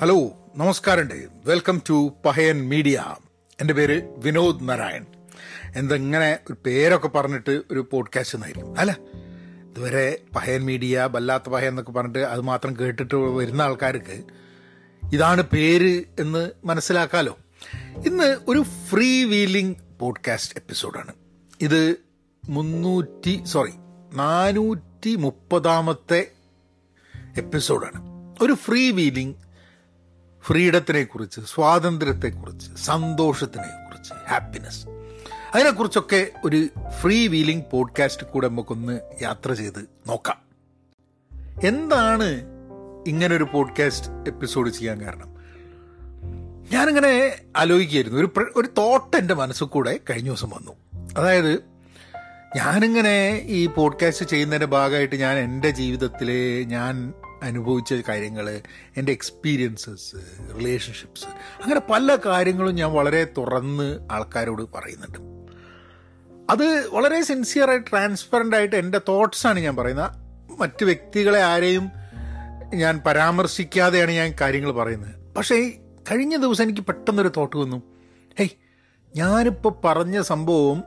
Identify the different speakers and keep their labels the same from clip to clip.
Speaker 1: Hello നമസ്കാരമുണ്ട്. Welcome to Pahayan media എന്റെ പേര് വിനോദ് നാരായൺ. എന്തെങ്ങനെ ഒരു പേരൊക്കെ പറഞ്ഞിട്ട് ഒരു പോഡ്കാസ്റ്റ് എന്നായിരിക്കും അല്ല? ഇതുവരെ പഹയൻ മീഡിയ വല്ലാത്ത പഹയൻ എന്നൊക്കെ പറഞ്ഞിട്ട് അത് മാത്രം കേട്ടിട്ട് വരുന്ന ആൾക്കാർക്ക് ഇതാണ് പേര് എന്ന് മനസ്സിലാക്കാലോ. ഇന്ന് ഒരു ഫ്രീ വീലിംഗ് പോഡ്കാസ്റ്റ് എപ്പിസോഡാണ് ഇത് മുന്നൂറ്റി സോറി നാനൂറ്റി മുപ്പതാമത്തെ എപ്പിസോഡാണ് ഒരു ഫ്രീ വീലിംഗ് ഫ്രീഡത്തിനെ കുറിച്ച് സ്വാതന്ത്ര്യത്തെക്കുറിച്ച് സന്തോഷത്തിനെ കുറിച്ച് ഹാപ്പിനെസ് അതിനെക്കുറിച്ചൊക്കെ ഒരു ഫ്രീ വീലിംഗ് പോഡ്കാസ്റ്റ് കൂടെ നമുക്കൊന്ന് യാത്ര ചെയ്ത് നോക്കാം. എന്താണ് ഇങ്ങനൊരു പോഡ്കാസ്റ്റ് എപ്പിസോഡ് ചെയ്യാൻ കാരണം? ഞാനിങ്ങനെ ആലോചിക്കുകയായിരുന്നു. ഒരു ഒരു തോട്ട് എന്റെ മനസ്സിൽ കൂടെ കഴിഞ്ഞ ദിവസം വന്നു. അതായത് ഞാനിങ്ങനെ ഈ പോഡ്കാസ്റ്റ് ചെയ്യുന്നതിന്റെ ഭാഗമായിട്ട് ഞാൻ എന്റെ ജീവിതത്തിൽ ഞാൻ അനുഭവിച്ച കാര്യങ്ങൾ എന്റെ എക്സ്പീരിയൻസസ് റിലേഷൻഷിപ്സ് അങ്ങനെ പല കാര്യങ്ങളും ഞാൻ വളരെ തുറന്ന് ആൾക്കാരോട് പറയുന്നുണ്ട്. അത് വളരെ സിൻസിയറായി ട്രാൻസ്പെറന്റ് ആയിട്ട് എന്റെ തോട്ട്സാണ് ഞാൻ പറയുന്നത്. മറ്റ് വ്യക്തികളെ ആരെയും ഞാൻ പരാമർശിക്കാതെയാണ് ഞാൻ കാര്യങ്ങൾ പറയുന്നത്. പക്ഷേ കഴിഞ്ഞ ദിവസം എനിക്ക് പെട്ടെന്നൊരു തോട്ട് വന്നു. ഹേയ് ഞാനിപ്പോൾ പറഞ്ഞ സംഭവം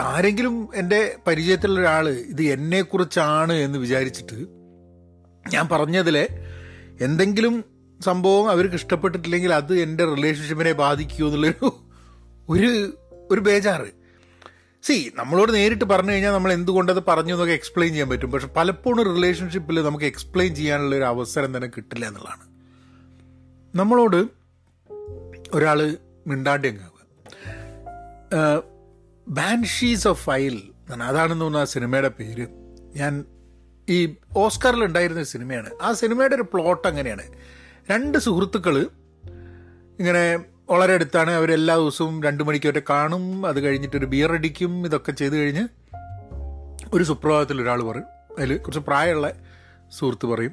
Speaker 1: ആരെങ്കിലും എന്റെ പരിചയത്തിലുള്ള ഒരാൾ ഇത് എന്നെക്കുറിച്ചാണ് എന്ന് വിചാരിച്ചിട്ട് ഞാൻ പറഞ്ഞതിലെ എന്തെങ്കിലും സംഭവം അവർക്ക് ഇഷ്ടപ്പെട്ടിട്ടില്ലെങ്കിൽ അത് എന്റെ റിലേഷൻഷിപ്പിനെ ബാധിക്കുമോ എന്നുള്ളൊരു ഒരു ഒരു ബേജാറ്. സി നമ്മളോട് നേരിട്ട് പറഞ്ഞു കഴിഞ്ഞാൽ നമ്മൾ എന്തുകൊണ്ടത് പറഞ്ഞു എന്നൊക്കെ എക്സ്പ്ലെയിൻ ചെയ്യാൻ പറ്റും. പക്ഷെ പലപ്പോഴും റിലേഷൻഷിപ്പിൽ നമുക്ക് എക്സ്പ്ലെയിൻ ചെയ്യാനുള്ള ഒരു അവസരം തന്നെ കിട്ടില്ല എന്നുള്ളതാണ്. നമ്മളോട് ഒരാൾ മിണ്ടാണ്ടി അങ്ങാവുക ബാൻഷീസ് ഓഫ് ഫൈൽ അതാണെന്ന് തോന്നുന്നു ആ സിനിമയുടെ പേര്. ഞാൻ ഈ ഓസ്കാറിൽ ഉണ്ടായിരുന്ന ഒരു സിനിമയാണ്. ആ സിനിമയുടെ ഒരു പ്ലോട്ട് അങ്ങനെയാണ്. രണ്ട് സുഹൃത്തുക്കൾ ഇങ്ങനെ വളരെ അടുത്താണ്. അവരെല്ലാ ദിവസവും രണ്ട് മണിക്കൊക്കെ കാണും. അത് കഴിഞ്ഞിട്ട് ഒരു ബിയർ അടിക്കും. ഇതൊക്കെ ചെയ്ത് കഴിഞ്ഞ് ഒരു സുപ്രഭാതത്തിൽ ഒരാൾ പറയും. അതിൽ കുറച്ച് പ്രായമുള്ള സുഹൃത്ത് പറയും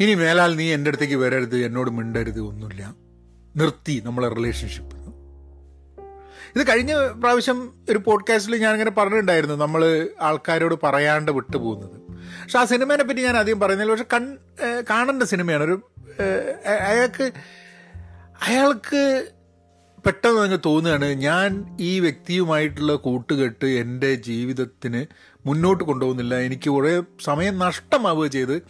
Speaker 1: ഇനി മേലാൽ നീ എന്റെ അടുത്തേക്ക് വരരുത്. എന്നോട് മിണ്ടരുത്. ഒന്നുമില്ല. നിർത്തി നമ്മളെ റിലേഷൻഷിപ്പ് ഇത് കഴിഞ്ഞ പ്രാവശ്യം ഒരു പോഡ്കാസ്റ്റിൽ ഞാൻ ഇങ്ങനെ പറഞ്ഞിട്ടുണ്ടായിരുന്നു. നമ്മൾ ആൾക്കാരോട് പറയാണ്ട് വിട്ടുപോകുന്നത്. പക്ഷെ ആ സിനിമേനെ പറ്റി ഞാൻ ആദ്യം പറയുന്നില്ല. പക്ഷെ കൺ കാണേണ്ട സിനിമയാണ്. ഒരു അയാൾക്ക് അയാൾക്ക് പെട്ടെന്ന് അങ്ങ് തോന്നുകയാണ് ഞാൻ ഈ വ്യക്തിയുമായിട്ടുള്ള കൂട്ടുകെട്ട് എന്റെ ജീവിതത്തിന് മുന്നോട്ട് കൊണ്ടുപോകുന്നില്ല. എനിക്ക് കുറേ സമയം നഷ്ടമാവുക ചെയ്ത്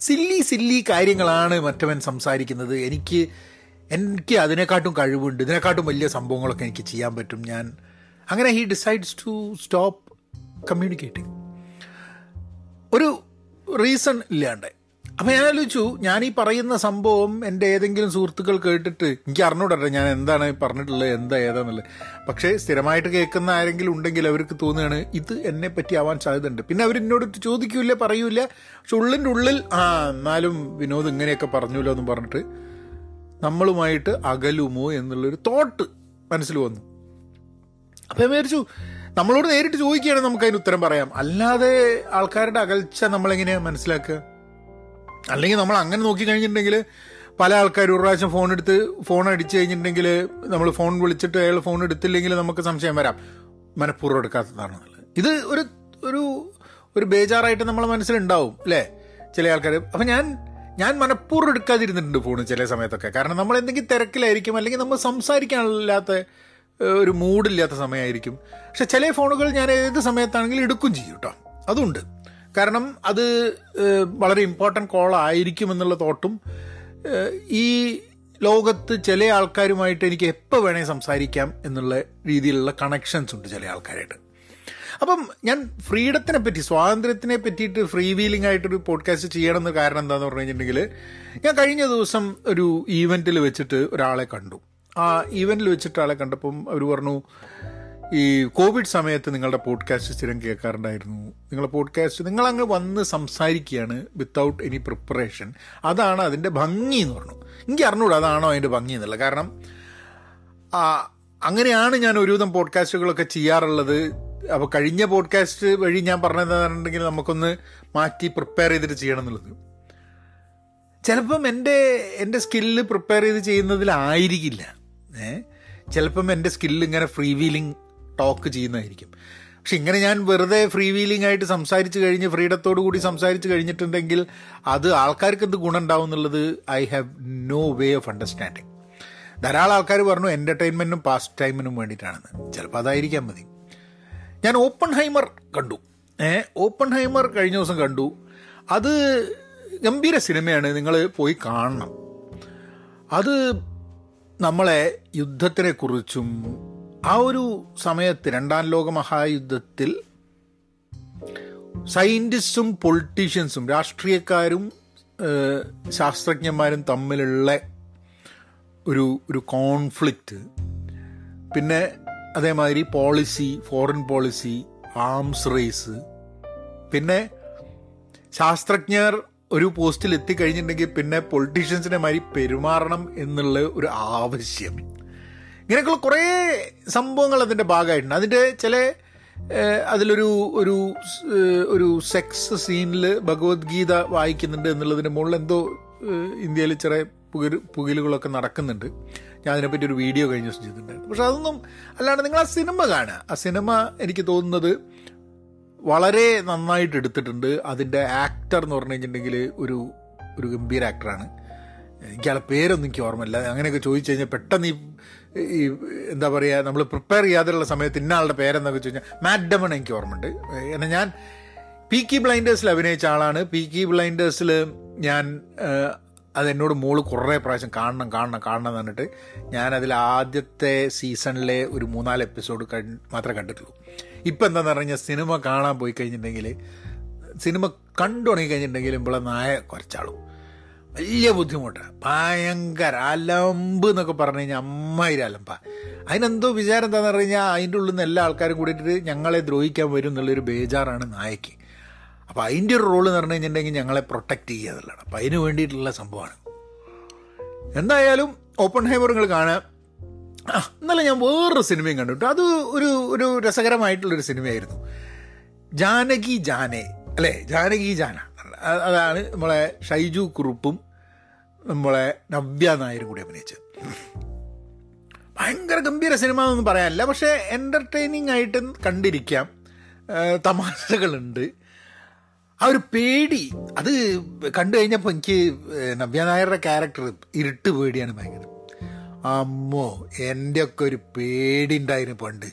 Speaker 1: സില്ലി സില്ലി കാര്യങ്ങളാണ് മറ്റവൻ സംസാരിക്കുന്നത്. എനിക്ക് എനിക്ക് അതിനെക്കാട്ടും കഴിവുണ്ട്. ഇതിനെക്കാട്ടും വലിയ സംഭവങ്ങളൊക്കെ എനിക്ക് ചെയ്യാൻ പറ്റും ഞാൻ. അങ്ങനെ he decides to stop communicating ഒരു റീസൺ ഇല്ലാണ്ട് അപ്പം ഞാൻ ആലോചിച്ചു ഞാൻ ഈ പറയുന്ന സംഭവം എന്റെ ഏതെങ്കിലും സുഹൃത്തുക്കൾ കേട്ടിട്ട് എനിക്ക് അറിഞ്ഞൂടട്ടെ ഞാൻ എന്താണ് പറഞ്ഞിട്ടുള്ളത് എന്താ ഏതാന്നുള്ളത്. പക്ഷേ സ്ഥിരമായിട്ട് കേൾക്കുന്ന ആരെങ്കിലും ഉണ്ടെങ്കിൽ അവർക്ക് തോന്നുകയാണ് ഇത് എന്നെ പറ്റി ആവാൻ സാധ്യതയുണ്ട്. പിന്നെ അവരെന്നോട് ചോദിക്കൂല പറയൂല പക്ഷെ ഉള്ളിന്റെ ഉള്ളിൽ ആ എന്നാലും വിനോദ് ഇങ്ങനെയൊക്കെ പറഞ്ഞൂലോ എന്ന് പറഞ്ഞിട്ട് നമ്മളുമായിട്ട് അകലുമോ എന്നുള്ളൊരു തോട്ട് മനസ്സിൽ വന്നു. അപ്പം വിചാരിച്ചു നമ്മളോട് നേരിട്ട് ചോദിക്കുകയാണെങ്കിൽ നമുക്ക് അതിന് ഉത്തരം പറയാം. അല്ലാതെ ആൾക്കാരുടെ അകൽച്ച നമ്മളെങ്ങനെയാണ് മനസ്സിലാക്കുക? അല്ലെങ്കിൽ നമ്മൾ അങ്ങനെ നോക്കി കഴിഞ്ഞിട്ടുണ്ടെങ്കിൽ പല ആൾക്കാരും ഒരു പ്രാവശ്യം ഫോൺ എടുത്ത് ഫോൺ അടിച്ചു കഴിഞ്ഞിട്ടുണ്ടെങ്കിൽ നമ്മൾ ഫോൺ വിളിച്ചിട്ട് അയാൾ ഫോൺ എടുത്തില്ലെങ്കിൽ നമുക്ക് സംശയം വരാം. മനഃപൂർവം എടുക്കാത്തതാണെന്നുള്ളത് ഇത് ഒരു ഒരു ഒരു ബേജാറായിട്ട് നമ്മളെ മനസ്സിലുണ്ടാവും അല്ലേ? ചില ആൾക്കാർ അപ്പം ഞാൻ ഞാൻ മനഃപൂർവം എടുക്കാതിരുന്നിട്ടുണ്ട് ഫോൺ ചില സമയത്തൊക്കെ. കാരണം നമ്മൾ എന്തെങ്കിലും തിരക്കിലായിരിക്കും അല്ലെങ്കിൽ നമ്മൾ സംസാരിക്കാനില്ലാത്ത ഒരു മൂഡില്ലാത്ത സമയമായിരിക്കും. പക്ഷെ ചില ഫോണുകൾ ഞാൻ ഏത് സമയത്താണെങ്കിലും എടുക്കും ചെയ്യും കേട്ടോ അതുണ്ട്. കാരണം അത് വളരെ ഇമ്പോർട്ടന്റ് കോൾ ആയിരിക്കും എന്നുള്ള തോട്ടും ഈ ലോകത്ത് ചില ആൾക്കാരുമായിട്ട് എനിക്ക് എപ്പോൾ വേണേൽ സംസാരിക്കാം എന്നുള്ള രീതിയിലുള്ള കണക്ഷൻസ് ഉണ്ട് ചില ആൾക്കാരായിട്ട്. അപ്പം ഞാൻ ഫ്രീഡത്തിനെ പറ്റി സ്വാതന്ത്ര്യത്തിനെ പറ്റിയിട്ട് ഫ്രീ വീലിംഗ് ആയിട്ടൊരു പോഡ്കാസ്റ്റ് ചെയ്യണമെന്ന് കാരണം എന്താണെന്ന് പറഞ്ഞു കഴിഞ്ഞിട്ടുണ്ടെങ്കിൽ ഞാൻ കഴിഞ്ഞ ദിവസം ഒരു ഈവന്റിൽ വെച്ചിട്ട് ഒരാളെ കണ്ടു. ആ ഈവന്റിൽ വെച്ചിട്ട് ആളെ കണ്ടപ്പം അവർ പറഞ്ഞു ഈ കോവിഡ് സമയത്ത് നിങ്ങളുടെ പോഡ്കാസ്റ്റ് സ്ഥിരം കേൾക്കാറുണ്ടായിരുന്നു. നിങ്ങളുടെ പോഡ്കാസ്റ്റ് നിങ്ങളങ്ങ് വന്ന് സംസാരിക്കുകയാണ് വിത്തൗട്ട് എനി പ്രിപ്പറേഷൻ അതാണ് അതിന്റെ ഭംഗി എന്ന് പറഞ്ഞു. എനിക്ക് അറിഞ്ഞൂടാ അതാണോ അതിന്റെ ഭംഗി എന്നുള്ളത്. കാരണം അങ്ങനെയാണ് ഞാൻ ഒരുവിധം പോഡ്കാസ്റ്റുകളൊക്കെ ചെയ്യാറുള്ളത്. അപ്പോൾ കഴിഞ്ഞ പോഡ്കാസ്റ്റ് വഴി ഞാൻ പറഞ്ഞതെന്നുണ്ടെങ്കിൽ നമുക്കൊന്ന് മാറ്റി പ്രിപ്പയർ ചെയ്തിട്ട് ചെയ്യണം എന്നുള്ളത് ചിലപ്പം എന്റെ എന്റെ സ്കില്ല് പ്രിപ്പയർ ചെയ്ത് ചെയ്യുന്നതിലായിരിക്കില്ല. ഏ? ചിലപ്പം എന്റെ സ്കില്ല് ഇങ്ങനെ ഫ്രീ വീലിംഗ് ടോക്ക് ചെയ്യുന്നതായിരിക്കും. പക്ഷെ ഇങ്ങനെ ഞാൻ വെറുതെ ഫ്രീ വീലിംഗ് ആയിട്ട് സംസാരിച്ച് കഴിഞ്ഞ് ഫ്രീഡത്തോടു കൂടി സംസാരിച്ച് കഴിഞ്ഞിട്ടുണ്ടെങ്കിൽ അത് ആൾക്കാർക്ക് എന്ത് ഗുണം ഉണ്ടാവും എന്നുള്ളത് I have no way of understanding ധാരാളം ആൾക്കാർ പറഞ്ഞു എന്റർടൈൻമെന്റിനും പാസ്റ്റ് ടൈമിനും വേണ്ടിയിട്ടാണെന്ന്. ചിലപ്പോൾ അതായിരിക്കാൻ മതി. ഞാൻ ഓപ്പൺ ഹൈമർ കണ്ടു. ഏ ഓപ്പൺ ഹൈമർ കഴിഞ്ഞ ദിവസം കണ്ടു. അത് ഗംഭീര സിനിമയാണ്. നിങ്ങൾ പോയി കാണണം. അത് നമ്മളെ യുദ്ധത്തിനെക്കുറിച്ചും ആ ഒരു സമയത്ത് രണ്ടാം ലോക മഹായുദ്ധത്തിൽ സയന്റിസ്റ്റും പൊളിറ്റീഷ്യൻസും രാഷ്ട്രീയക്കാരും ശാസ്ത്രജ്ഞന്മാരും തമ്മിലുള്ള ഒരു ഒരു കോൺഫ്ലിക്റ്റ്. പിന്നെ അതേമാതിരി policy foreign policy arms race പിന്നെ ശാസ്ത്രജ്ഞർ ഒരു പോസ്റ്റിൽ എത്തിക്കഴിഞ്ഞിട്ടുണ്ടെങ്കിൽ പിന്നെ പൊളിറ്റീഷ്യൻസിനെ മാതിരി പെരുമാറണം എന്നുള്ള ഒരു ആവശ്യം. ഇങ്ങനെയൊക്കെയുള്ള കുറേ സംഭവങ്ങൾ അതിന്റെ ഭാഗമായിട്ടുണ്ട്. അതിന്റെ ചില അതിലൊരു ഒരു ഒരു സെക്സ് സീനിൽ ഭഗവത്ഗീത വായിക്കുന്നുണ്ട് എന്നുള്ളതിന്റെ മുകളിൽ എന്തോ ഇന്ത്യയിൽ ചെറിയ പുകരു പുകലുകളൊക്കെ നടക്കുന്നുണ്ട്. ഞാൻ അതിനെപ്പറ്റി ഒരു വീഡിയോ കഴിഞ്ഞ ദിവസം ചെയ്തിട്ടുണ്ടായിരുന്നു. പക്ഷെ അതൊന്നും അല്ലാണ്ട് നിങ്ങൾ ആ സിനിമ കാണുക. ആ സിനിമ എനിക്ക് തോന്നുന്നത് വളരെ നന്നായിട്ട് എടുത്തിട്ടുണ്ട്. അതിന്റെ ആക്ടർ എന്ന് പറഞ്ഞു കഴിഞ്ഞിട്ടുണ്ടെങ്കിൽ ഒരു ഒരു ഗംഭീര ആക്ടറാണ് എനിക്കയാളെ പേരൊന്നും എനിക്ക് ഓർമ്മയില്ല. അങ്ങനെയൊക്കെ ചോദിച്ചു കഴിഞ്ഞാൽ പെട്ടെന്ന് ഈ എന്താ പറയുക നമ്മൾ പ്രിപ്പയർ ചെയ്യാതെയുള്ള സമയത്ത് ഇന്ന ആളുടെ പേരെന്നൊക്കെ ചോദിച്ചാൽ മാറ്റ് ഡമൺ എനിക്ക് ഓർമ്മയുണ്ട്. എന്നാൽ ഞാൻ പി കി ബ്ലൈൻഡേഴ്സിൽ അഭിനയിച്ച ആളാണ്. പി കി ബ്ലൈൻഡേഴ്സിൽ ഞാൻ അതെന്നോട് മോൾ കുറേ പ്രാവശ്യം കാണണം കാണണം കാണണം എന്ന് പറഞ്ഞിട്ട് ഞാനതിൽ ആദ്യത്തെ സീസണിലെ ഒരു മൂന്നാൽ എപ്പിസോഡ് മാത്രമേ കണ്ടിട്ടുള്ളൂ. ഇപ്പം എന്താണെന്ന് പറഞ്ഞാൽ സിനിമ കാണാൻ പോയി കഴിഞ്ഞിട്ടുണ്ടെങ്കിൽ സിനിമ കണ്ടു തുടങ്ങി കഴിഞ്ഞിട്ടുണ്ടെങ്കിൽ ഇവിടെ നായ കുറച്ചാളും. വലിയ ബുദ്ധിമുട്ടാണ് ഭയങ്കര അലമ്പ് എന്നൊക്കെ പറഞ്ഞു കഴിഞ്ഞാൽ അമ്മയിര അലമ്പ. അതിനെന്തോ വിചാരം എന്താണെന്ന് പറഞ്ഞു കഴിഞ്ഞാൽ അതിന്റെ ഉള്ളിൽ നിന്ന് എല്ലാ ആൾക്കാരും കൂടിയിട്ട് ഞങ്ങളെ ദ്രോഹിക്കാൻ വരും എന്നുള്ളൊരു ബേജാറാണ് നായക്ക് അപ്പോൾ അതിന്റെ ഒരു റോൾ എന്ന് പറഞ്ഞു കഴിഞ്ഞിട്ടുണ്ടെങ്കിൽ ഞങ്ങളെ പ്രൊട്ടക്റ്റ് ചെയ്യുക എന്നുള്ളതാണ്. അപ്പോൾ അതിന് വേണ്ടിയിട്ടുള്ള സംഭവമാണ്. എന്തായാലും ഓപ്പൺ ഹൈമർ നിങ്ങൾ കാണാം ഇന്നലെ ഞാൻ വേറൊരു സിനിമയും കണ്ടു അത് ഒരു ഒരു രസകരമായിട്ടുള്ളൊരു സിനിമയായിരുന്നു. ജാനകി ജാനെ അല്ലേ? ജാനകി ജാന. അതാണ് നമ്മളെ ഷൈജു കുറുപ്പും നമ്മളെ നവ്യ നായരും കൂടി അഭിനയിച്ചത്. ഭയങ്കര ഗംഭീര സിനിമ എന്നൊന്നും പറയാനില്ല. പക്ഷേ എന്റർടൈനിങ് ആയിട്ട് കണ്ടിരിക്കാം. തമാശകളുണ്ട്. ആ ഒരു പേടി. അത് കണ്ടു കഴിഞ്ഞപ്പോൾ എനിക്ക് നവ്യ നായരുടെ ക്യാരക്ടർ ഇരുട്ട് പേടിയാണ് ഭയങ്കര. അമ്മോ എന്റെ ഒക്കെ ഒരു പേടി ഉണ്ടായിരുന്നു പണ്ട്.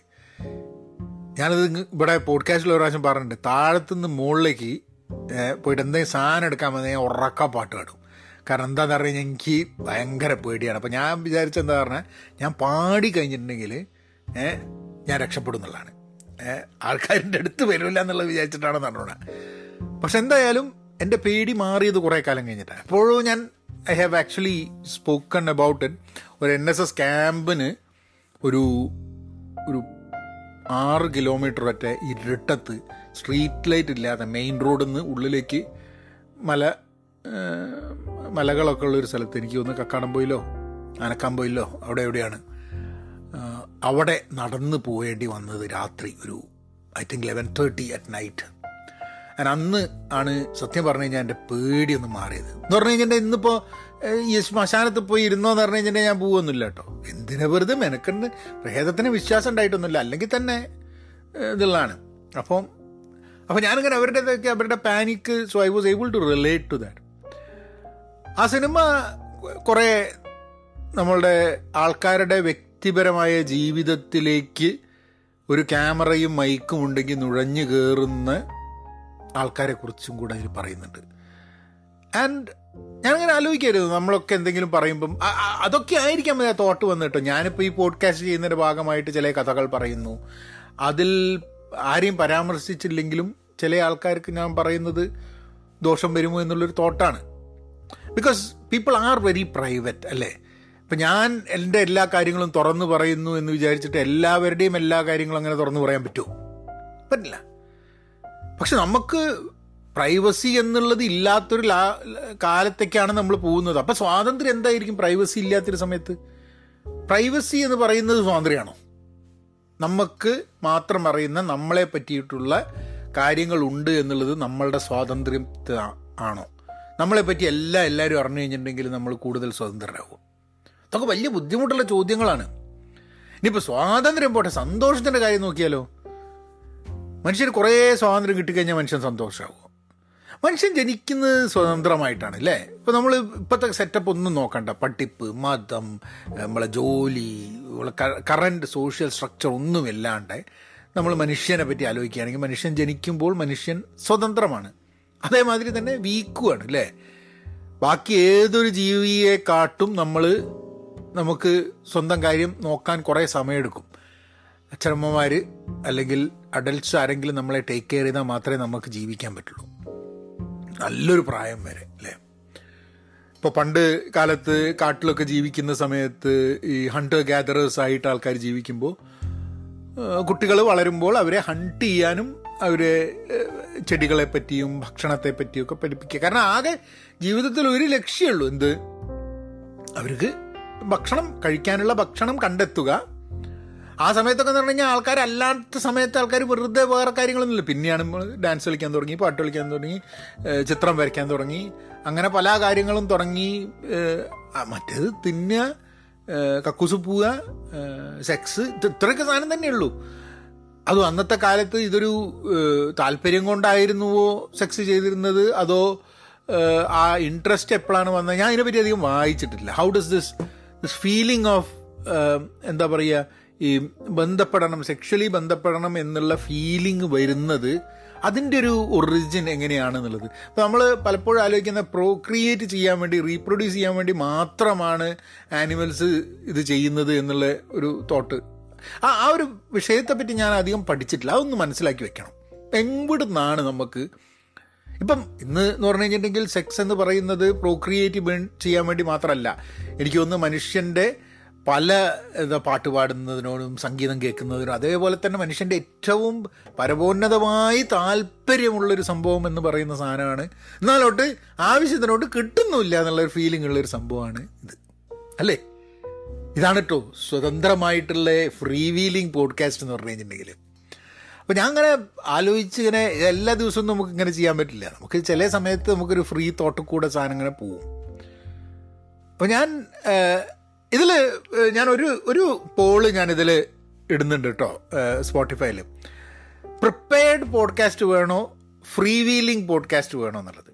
Speaker 1: ഞാനത് ഇവിടെ പോഡ്കാസ്റ്റിൽ ഒരു പ്രാവശ്യം പറഞ്ഞിട്ടുണ്ട്. താഴത്തുനിന്ന് മുകളിലേക്ക് പോയിട്ട് എന്തെങ്കിലും സാധനം എടുക്കാൻ വന്നാൽ ഞാൻ ഉറക്ക പാട്ട് പാടും. കാരണം എന്താണെന്ന് പറഞ്ഞു കഴിഞ്ഞാൽ എനിക്ക് ഭയങ്കര പേടിയാണ്. അപ്പോൾ ഞാൻ വിചാരിച്ചെന്താ പറഞ്ഞാൽ ഞാൻ പാടി കഴിഞ്ഞിട്ടുണ്ടെങ്കിൽ ഞാൻ രക്ഷപ്പെടും എന്നുള്ളതാണ്. ആൾക്കാരിന്റെ അടുത്ത് വരില്ല എന്നുള്ളത് വിചാരിച്ചിട്ടാണെന്ന് പറഞ്ഞോടാ പക്ഷെ എന്തായാലും എന്റെ പേടി മാറിയത് കുറേ കാലം കഴിഞ്ഞിട്ടാണ് എപ്പോഴും ഞാൻ I have actually spoken about it ഒരു എൻ എസ് എസ് ക്യാമ്പിന് ഒരു ഒരു ആറ് കിലോമീറ്റർ ഒറ്റ ഇരുട്ടത്ത് സ്ട്രീറ്റ് ലൈറ്റ് ഇല്ലാതെ മെയിൻ റോഡിൽ നിന്ന് ഉള്ളിലേക്ക് മല മലകളൊക്കെ ഉള്ളൊരു സ്ഥലത്ത് എനിക്ക് ഒന്ന് കക്കാടംപോയിലോ അനക്കാംപോയിലോ അവിടെ എവിടെയാണ് അവിടെ നടന്നു പോവേണ്ടി വന്നത് രാത്രി ഒരു I think eleven thirty at night ഞാൻ അന്ന് ആണ് സത്യം പറഞ്ഞു കഴിഞ്ഞാൽ എന്റെ പേടിയൊന്ന് മാറിയത്. എന്ന് പറഞ്ഞു കഴിഞ്ഞാൽ ഇന്നിപ്പോൾ ഈ ശ്മശാനത്ത് പോയി ഇരുന്നോ എന്ന് പറഞ്ഞു കഴിഞ്ഞാൽ ഞാൻ പോവൊന്നുമില്ല കേട്ടോ. എന്തിനാ വെറുതെ മെനക്കണ്ട് പ്രേതത്തിന് വിശ്വാസം ഉണ്ടായിട്ടൊന്നുമില്ല. അല്ലെങ്കിൽ തന്നെ ഇതുള്ളതാണ്. അപ്പം അപ്പോൾ ഞാനിങ്ങനെ അവരുടേതൊക്കെ അവരുടെ panic so I was able to relate to that ആ സിനിമ കുറേ നമ്മളുടെ ആൾക്കാരുടെ വ്യക്തിപരമായ ജീവിതത്തിലേക്ക് ഒരു ക്യാമറയും മൈക്കും ഉണ്ടെങ്കിൽ നുഴഞ്ഞു കയറുന്ന ആൾക്കാരെ കുറിച്ചും കൂടെ അതിൽ പറയുന്നുണ്ട്. ആൻഡ് ഞാനിങ്ങനെ ആലോചിക്കരുത്. നമ്മളൊക്കെ എന്തെങ്കിലും പറയുമ്പം അതൊക്കെ ആയിരിക്കാം ആ തോട്ട് വന്നിട്ടോ ഞാനിപ്പോൾ ഈ പോഡ്കാസ്റ്റ് ചെയ്യുന്നതിന്റെ ഭാഗമായിട്ട് ചില കഥകൾ പറയുന്നു. അതിൽ ആരെയും പരാമർശിച്ചില്ലെങ്കിലും ചില ആൾക്കാർക്ക് ഞാൻ പറയുന്നത് ദോഷം വരുമോ എന്നുള്ളൊരു തോട്ടാണ്. Because people are very private അല്ലേ? ഇപ്പം ഞാൻ എന്റെ എല്ലാ കാര്യങ്ങളും തുറന്നു പറയുന്നു എന്ന് വിചാരിച്ചിട്ട് എല്ലാവരുടെയും എല്ലാ കാര്യങ്ങളും അങ്ങനെ തുറന്നു പറയാൻ പറ്റുമോ? പറ്റില്ല. പക്ഷെ നമുക്ക് പ്രൈവസി എന്നുള്ളത് ഇല്ലാത്തൊരു ലാ കാലത്തേക്കാണ് നമ്മൾ പോകുന്നത്. അപ്പം സ്വാതന്ത്ര്യം എന്തായിരിക്കും പ്രൈവസി ഇല്ലാത്തൊരു സമയത്ത്? പ്രൈവസി എന്ന് പറയുന്നത് സ്വാതന്ത്ര്യമാണോ? നമുക്ക് മാത്രം അറിയുന്ന നമ്മളെ പറ്റിയിട്ടുള്ള കാര്യങ്ങളുണ്ട് എന്നുള്ളത് നമ്മളുടെ സ്വാതന്ത്ര്യം ആണോ? നമ്മളെ പറ്റി എല്ലാം എല്ലാവരും അറിഞ്ഞു കഴിഞ്ഞിട്ടുണ്ടെങ്കിൽ നമ്മൾ കൂടുതൽ സ്വതന്ത്രരാകും അതൊക്കെ വലിയ ബുദ്ധിമുട്ടുള്ള ചോദ്യങ്ങളാണ്. ഇനിയിപ്പോൾ സ്വാതന്ത്ര്യം പോട്ടെ സന്തോഷത്തിന്റെ കാര്യം നോക്കിയാലോ? മനുഷ്യന് കുറേ സ്വാതന്ത്ര്യം കിട്ടിക്കഴിഞ്ഞാൽ മനുഷ്യൻ സന്തോഷമാകും മനുഷ്യൻ ജനിക്കുന്നത് സ്വതന്ത്രമായിട്ടാണ് അല്ലേ ഇപ്പോൾ നമ്മൾ ഇപ്പോഴത്തെ സെറ്റപ്പ് ഒന്നും നോക്കണ്ട. പട്ടിപ്പ് മതം നമ്മളെ ജോലി കറന്റ് സോഷ്യൽ സ്ട്രക്ചർ ഒന്നും ഇല്ലാണ്ട് നമ്മൾ മനുഷ്യനെ പറ്റി ആലോചിക്കുകയാണെങ്കിൽ മനുഷ്യൻ ജനിക്കുമ്പോൾ മനുഷ്യൻ സ്വതന്ത്രമാണ്. അതേമാതിരി തന്നെ വീക്കുമാണ് അല്ലേ? ബാക്കി ഏതൊരു ജീവിയെ കാട്ടും നമ്മൾ നമുക്ക് സ്വന്തം കാര്യം നോക്കാൻ കുറേ സമയമെടുക്കും. അച്ഛനമ്മമാർ അല്ലെങ്കിൽ അഡൽട്ട്സ് ആരെങ്കിലും നമ്മളെ ടേക്ക് കെയർ ചെയ്താൽ മാത്രമേ നമുക്ക് ജീവിക്കാൻ പറ്റുള്ളൂ. നല്ലൊരു പ്രായം വരെ അല്ലേ? ഇപ്പോൾ പണ്ട് കാലത്ത് കാട്ടിലൊക്കെ ജീവിക്കുന്ന സമയത്ത് ഈ ഹണ്ടർ ഗ്യാദറേഴ്സ് ആയിട്ട് ആൾക്കാർ ജീവിക്കുമ്പോൾ കുട്ടികൾ വളരുമ്പോൾ അവരെ ഹണ്ട് ചെയ്യാനും അവരെ ചെടികളെ പറ്റിയും ഭക്ഷണത്തെ പറ്റിയും ഒക്കെ പഠിപ്പിക്കുക. കാരണം ആകെ ജീവിതത്തിൽ ഒരു ലക്ഷ്യമുള്ളൂ എന്ത്? അവർക്ക് ഭക്ഷണം കഴിക്കാനുള്ള ഭക്ഷണം കണ്ടെത്തുക. ആ സമയത്തൊക്കെ എന്ന് പറഞ്ഞു കഴിഞ്ഞാൽ ആൾക്കാരല്ലാത്ത സമയത്ത് ആൾക്കാർ വെറുതെ വേറെ കാര്യങ്ങളൊന്നുമില്ല. പിന്നെയാണ് ഡാൻസ് കളിക്കാൻ തുടങ്ങി പാട്ട് കളിക്കാൻ തുടങ്ങി ചിത്രം വരയ്ക്കാൻ തുടങ്ങി. അങ്ങനെ പല കാര്യങ്ങളും തുടങ്ങി. മറ്റേത് തിന്നുക കക്കൂസ് പോവുക സെക്സ് ഇത്രയൊക്കെ സാധനം തന്നെയുള്ളൂ. അതും അന്നത്തെ കാലത്ത് ഇതൊരു താല്പര്യം കൊണ്ടായിരുന്നുവോ സെക്സ് ചെയ്തിരുന്നത്? അതോ ആ ഇൻട്രസ്റ്റ് എപ്പോഴാണ് വന്നത്? ഞാൻ ഇതിനെപ്പറ്റി അധികം വായിച്ചിട്ടില്ല. How does this this feeling of എന്താ പറയുക ഈ ബന്ധപ്പെടണം സെക്ഷലി ബന്ധപ്പെടണം എന്നുള്ള ഫീലിംഗ് വരുന്നത് അതിന്റെ ഒരു ഒറിജിൻ എങ്ങനെയാണെന്നുള്ളത്. അപ്പോൾ നമ്മൾ പലപ്പോഴും ആലോചിക്കുന്ന പ്രോക്രിയേറ്റ് ചെയ്യാൻ വേണ്ടി റീപ്രൊഡ്യൂസ് ചെയ്യാൻ വേണ്ടി മാത്രമാണ് ആനിമൽസ് ഇത് ചെയ്യുന്നത് എന്നുള്ള ഒരു തോട്ട് ആ ആ ഒരു വിഷയത്തെപ്പറ്റി ഞാൻ അധികം പഠിച്ചിട്ടില്ല. അതൊന്ന് മനസ്സിലാക്കി വെക്കണം. എവിടുന്നാണ് നമുക്ക് ഇപ്പം ഇന്ന് എന്ന് പറഞ്ഞു കഴിഞ്ഞിട്ടുണ്ടെങ്കിൽ സെക്സ് എന്ന് പറയുന്നത് പ്രോക്രിയേറ്റ് ചെയ്യാൻ വേണ്ടി മാത്രമല്ല. എനിക്ക് മനുഷ്യന്റെ പല എന്താ പാട്ട് പാടുന്നതിനോടും സംഗീതം കേൾക്കുന്നതിനും അതേപോലെ തന്നെ മനുഷ്യന്റെ ഏറ്റവും പരമോന്നതമായി താല്പര്യമുള്ളൊരു സംഭവം എന്ന് പറയുന്ന സാധനമാണ്. എന്നാലോട്ട് ആവശ്യത്തിനോട്ട് കിട്ടുന്നില്ല എന്നുള്ളൊരു ഫീലിംഗ് ഉള്ളൊരു സംഭവമാണ് ഇത്. അല്ലേ? ഇതാണ് കേട്ടോ സ്വതന്ത്രമായിട്ടുള്ള ഫ്രീ വീലിംഗ് പോഡ്കാസ്റ്റ് എന്ന് പറഞ്ഞു കഴിഞ്ഞിട്ടുണ്ടെങ്കിൽ അപ്പോൾ ഞാൻ അങ്ങനെ ആലോചിച്ച് ഇങ്ങനെ എല്ലാ ദിവസവും നമുക്ക് ഇങ്ങനെ ചെയ്യാൻ പറ്റില്ല. നമുക്ക് ചില സമയത്ത് നമുക്കൊരു ഫ്രീ തോട്ട് കൂടെ സാധനം ഇങ്ങനെ പോവും. അപ്പോൾ ഞാൻ ഇതിൽ ഞാൻ ഒരു ഒരു പോൾ ഞാനിതിൽ ഇടുന്നുണ്ട് കേട്ടോ സ്പോട്ടിഫൈയിൽ പ്രിപ്പയർഡ് പോഡ്കാസ്റ്റ് വേണോ ഫ്രീ വീലിംഗ് പോഡ്കാസ്റ്റ് വേണോ എന്നുള്ളത്.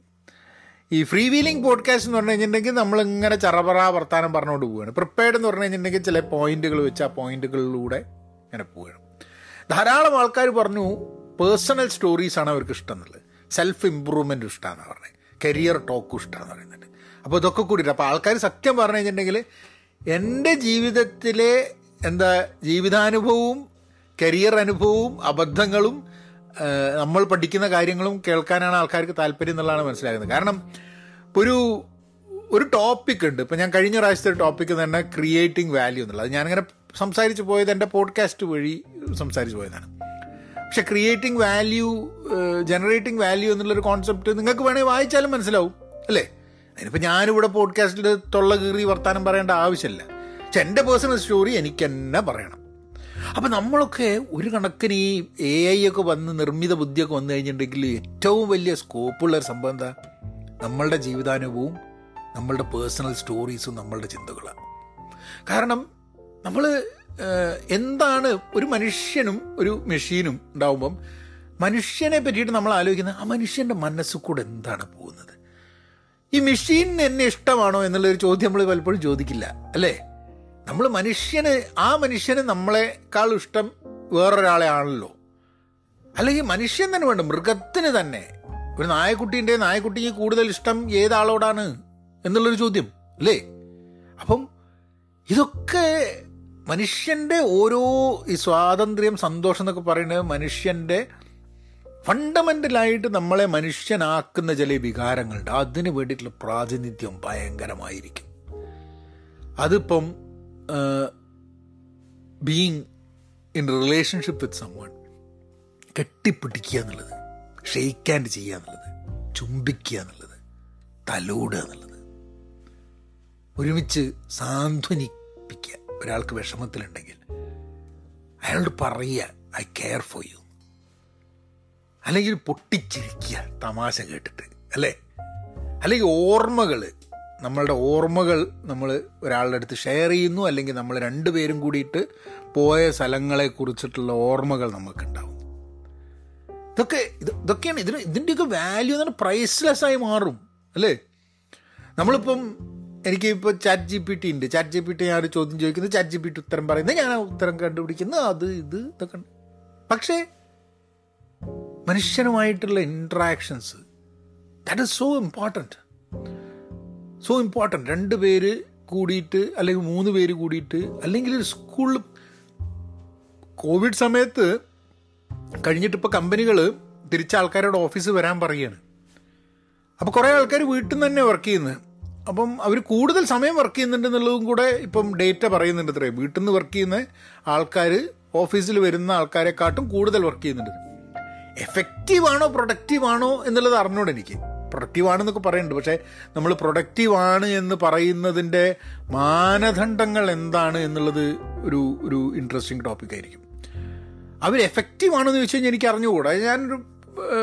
Speaker 1: ഈ ഫ്രീ വീലിംഗ് പോഡ്കാസ്റ്റ് എന്ന് പറഞ്ഞു കഴിഞ്ഞിട്ടുണ്ടെങ്കിൽ നമ്മളിങ്ങനെ ചറപറ വർത്താനം പറഞ്ഞുകൊണ്ട് പോവുകയാണ് പ്രിപ്പയർഡ് എന്ന് പറഞ്ഞു കഴിഞ്ഞിട്ടുണ്ടെങ്കിൽ ചില പോയിന്റുകൾ വെച്ച് ആ പോയിന്റുകളിലൂടെ ഇങ്ങനെ പോവുകയാണ് ധാരാളം ആൾക്കാർ പറഞ്ഞു പേഴ്സണൽ സ്റ്റോറീസാണ് അവർക്ക് ഇഷ്ടം എന്നുള്ളത് സെൽഫ് ഇമ്പ്രൂവ്മെന്റ് ഇഷ്ടമാണെന്ന് പറഞ്ഞത് കരിയർ ടോക്കും ഇഷ്ടമാണെന്ന് പറയുന്നുണ്ട്. അപ്പോൾ ഇതൊക്കെ കൂടിയിട്ട് അപ്പോൾ ആൾക്കാർ സത്യം പറഞ്ഞു കഴിഞ്ഞിട്ടുണ്ടെങ്കിൽ എന്റെ ജീവിതത്തിലെ എന്താ ജീവിതാനുഭവവും കരിയർ അനുഭവവും അബദ്ധങ്ങളും നമ്മൾ പഠിക്കുന്ന കാര്യങ്ങളും കേൾക്കാനാണ് ആൾക്കാർക്ക് താല്പര്യം എന്നുള്ളതാണ് മനസ്സിലാക്കുന്നത് കാരണം ഒരു ഒരു ടോപ്പിക് ഉണ്ട്. ഇപ്പം ഞാൻ കഴിഞ്ഞ പ്രാവശ്യത്തെ ഒരു ടോപ്പിക്ക് തന്നെ ക്രിയേറ്റിംഗ് വാല്യൂ എന്നുള്ളത്. ഞാനിങ്ങനെ സംസാരിച്ച് പോയത് എന്റെ പോഡ്കാസ്റ്റ് വഴി സംസാരിച്ച് പോയതാണ്. പക്ഷെ ക്രിയേറ്റിംഗ് വാല്യൂ ജനറേറ്റിംഗ് വാല്യൂ എന്നുള്ളൊരു കോൺസെപ്റ്റ് നിങ്ങൾക്ക് വേണമെങ്കിൽ വായിച്ചാലും മനസ്സിലാവും അല്ലേ? അതിനിപ്പോൾ ഞാനിവിടെ പോഡ്കാസ്റ്റിൽ തൊള്ള കീറി വർത്താനം പറയേണ്ട ആവശ്യമില്ല. പക്ഷെ എന്റെ പേഴ്സണൽ സ്റ്റോറി എനിക്ക് തന്നെ പറയണം. അപ്പം നമ്മളൊക്കെ ഒരു കണക്കിന് ഈ എ ഐ ഒക്കെ വന്ന് നിർമ്മിത ബുദ്ധിയൊക്കെ വന്നു കഴിഞ്ഞിട്ടുണ്ടെങ്കിൽ ഏറ്റവും വലിയ സ്കോപ്പുള്ള ഒരു സംഭവം എന്താ? നമ്മളുടെ ജീവിതാനുഭവവും നമ്മളുടെ പേഴ്സണൽ സ്റ്റോറീസും നമ്മളുടെ ചിന്തകളാണ്. കാരണം നമ്മൾ എന്താണ് ഒരു മനുഷ്യനും ഒരു മെഷീനും ഉണ്ടാവുമ്പം മനുഷ്യനെ പറ്റിയിട്ട് നമ്മൾ ആലോചിക്കുന്നത് ആ മനുഷ്യന്റെ മനസ്സിൽ കൂടെ എന്താണ് പോകുന്നത്? ഈ മെഷീൻ എന്നെ ഇഷ്ടമാണോ എന്നുള്ളൊരു ചോദ്യം നമ്മൾ പലപ്പോഴും ചോദിക്കില്ല അല്ലേ? നമ്മൾ മനുഷ്യന് ആ മനുഷ്യന് നമ്മളെക്കാൾ ഇഷ്ടം വേറൊരാളെ ആണല്ലോ. അല്ലെങ്കിൽ മനുഷ്യൻ തന്നെ വേണ്ട മൃഗത്തിന് തന്നെ. ഒരു നായക്കുട്ടീന്റെ നായക്കുട്ടിക്ക് കൂടുതൽ ഇഷ്ടം ഏതാളോടാണ് എന്നുള്ളൊരു ചോദ്യം അല്ലേ? അപ്പം ഇതൊക്കെ മനുഷ്യന്റെ ഓരോ ഈ സ്വാതന്ത്ര്യം സന്തോഷം എന്നൊക്കെ പറയുന്നത് മനുഷ്യന്റെ ഫണ്ടമെന്റലായിട്ട് നമ്മളെ മനുഷ്യനാക്കുന്ന ചില വികാരങ്ങളുണ്ട്. അതിന് വേണ്ടിയിട്ടുള്ള പ്രാതിനിധ്യം ഭയങ്കരമായിരിക്കും. അതിപ്പം being in relationship with someone കെട്ടിപ്പിടിക്കുക എന്നുള്ളത് ഷെയ്ക്ക് ആൻഡ് ചെയ്യുക എന്നുള്ളത് ചുംബിക്കുക എന്നുള്ളത് തലോടുക എന്നുള്ളത് ഒരുമിച്ച് സാന്ത്വനിപ്പിക്കുക. ഒരാൾക്ക് വിഷമത്തിലുണ്ടെങ്കിൽ അയാളോട് പറയുക ഐ കെയർ ഫോർ യു അല്ലെങ്കിൽ പൊട്ടിച്ചിരിക്കുക തമാശ കേട്ടിട്ട് അല്ലേ? അല്ലെങ്കിൽ ഓർമ്മകൾ നമ്മളുടെ ഓർമ്മകൾ നമ്മൾ ഒരാളുടെ അടുത്ത് ഷെയർ ചെയ്യുന്നു അല്ലെങ്കിൽ നമ്മൾ രണ്ടുപേരും കൂടിയിട്ട് പോയ സ്ഥലങ്ങളെ കുറിച്ചിട്ടുള്ള ഓർമ്മകൾ നമുക്കുണ്ടാവും. ഇതൊക്കെ ഇത് ഇതൊക്കെയാണ് ഇതിന് ഇതിന്റെയൊക്കെ വാല്യൂ എന്ന് പറഞ്ഞാൽ പ്രൈസ്ലെസ് ആയി മാറും അല്ലേ? നമ്മളിപ്പം എനിക്ക് ഇപ്പോൾ ചാറ്റ് ജി പി ടി ഉണ്ട്. ചാറ്റ് ജി പി ടി ഞാൻ ഒരു ചോദ്യം ചോദിക്കുന്നത് ചാറ്റ് ജി പി ടി ഉത്തരം പറയുന്നത് ഞാൻ ഉത്തരം കണ്ടുപിടിക്കുന്നു അത് ഇത് ഇതൊക്കെ. പക്ഷേ മനുഷ്യനുമായിട്ടുള്ള interactions that is so important so important രണ്ട് പേര് കൂടിയിട്ട് അല്ലെങ്കിൽ മൂന്ന് പേര് കൂടിയിട്ട് അല്ലെങ്കിൽ ഒരു സ്കൂളിൽ കോവിഡ് സമയത്ത് കഴിഞ്ഞിട്ട് ഇപ്പോൾ കമ്പനികൾ തിരിച്ച ആൾക്കാരോട് ഓഫീസ് വരാൻ പറയുകയാണ്. അപ്പോൾ കുറേ ആൾക്കാർ വീട്ടിൽ നിന്ന് തന്നെ വർക്ക് ചെയ്യുന്നത് അപ്പം അവർ കൂടുതൽ സമയം വർക്ക് ചെയ്യുന്നുണ്ട് എന്നുള്ളതും കൂടെ ഇപ്പം ഡേറ്റ പറയുന്നുണ്ട് അത്രേ വീട്ടിൽ നിന്ന് വർക്ക് ചെയ്യുന്ന ആൾക്കാർ ഓഫീസിൽ വരുന്ന ആൾക്കാരെക്കാട്ടും കൂടുതൽ വർക്ക് ചെയ്യുന്നുണ്ട്. എഫക്റ്റീവ് പ്രൊഡക്റ്റീവാണോ എന്നുള്ളത് അറിഞ്ഞോട് എനിക്ക് പ്രൊഡക്റ്റീവ് ആണെന്നൊക്കെ പറയുന്നുണ്ട് പക്ഷേ നമ്മൾ പ്രൊഡക്റ്റീവ് ആണ് എന്ന് പറയുന്നതിന്റെ മാനദണ്ഡങ്ങൾ എന്താണ് എന്നുള്ളത് ഒരു ഒരു ഇൻട്രസ്റ്റിംഗ് ടോപ്പിക് ആയിരിക്കും. അവർ എഫക്റ്റീവാണെന്ന് ചോദിച്ചു കഴിഞ്ഞാൽ എനിക്ക് അറിഞ്ഞുകൂടാ. ഞാനൊരു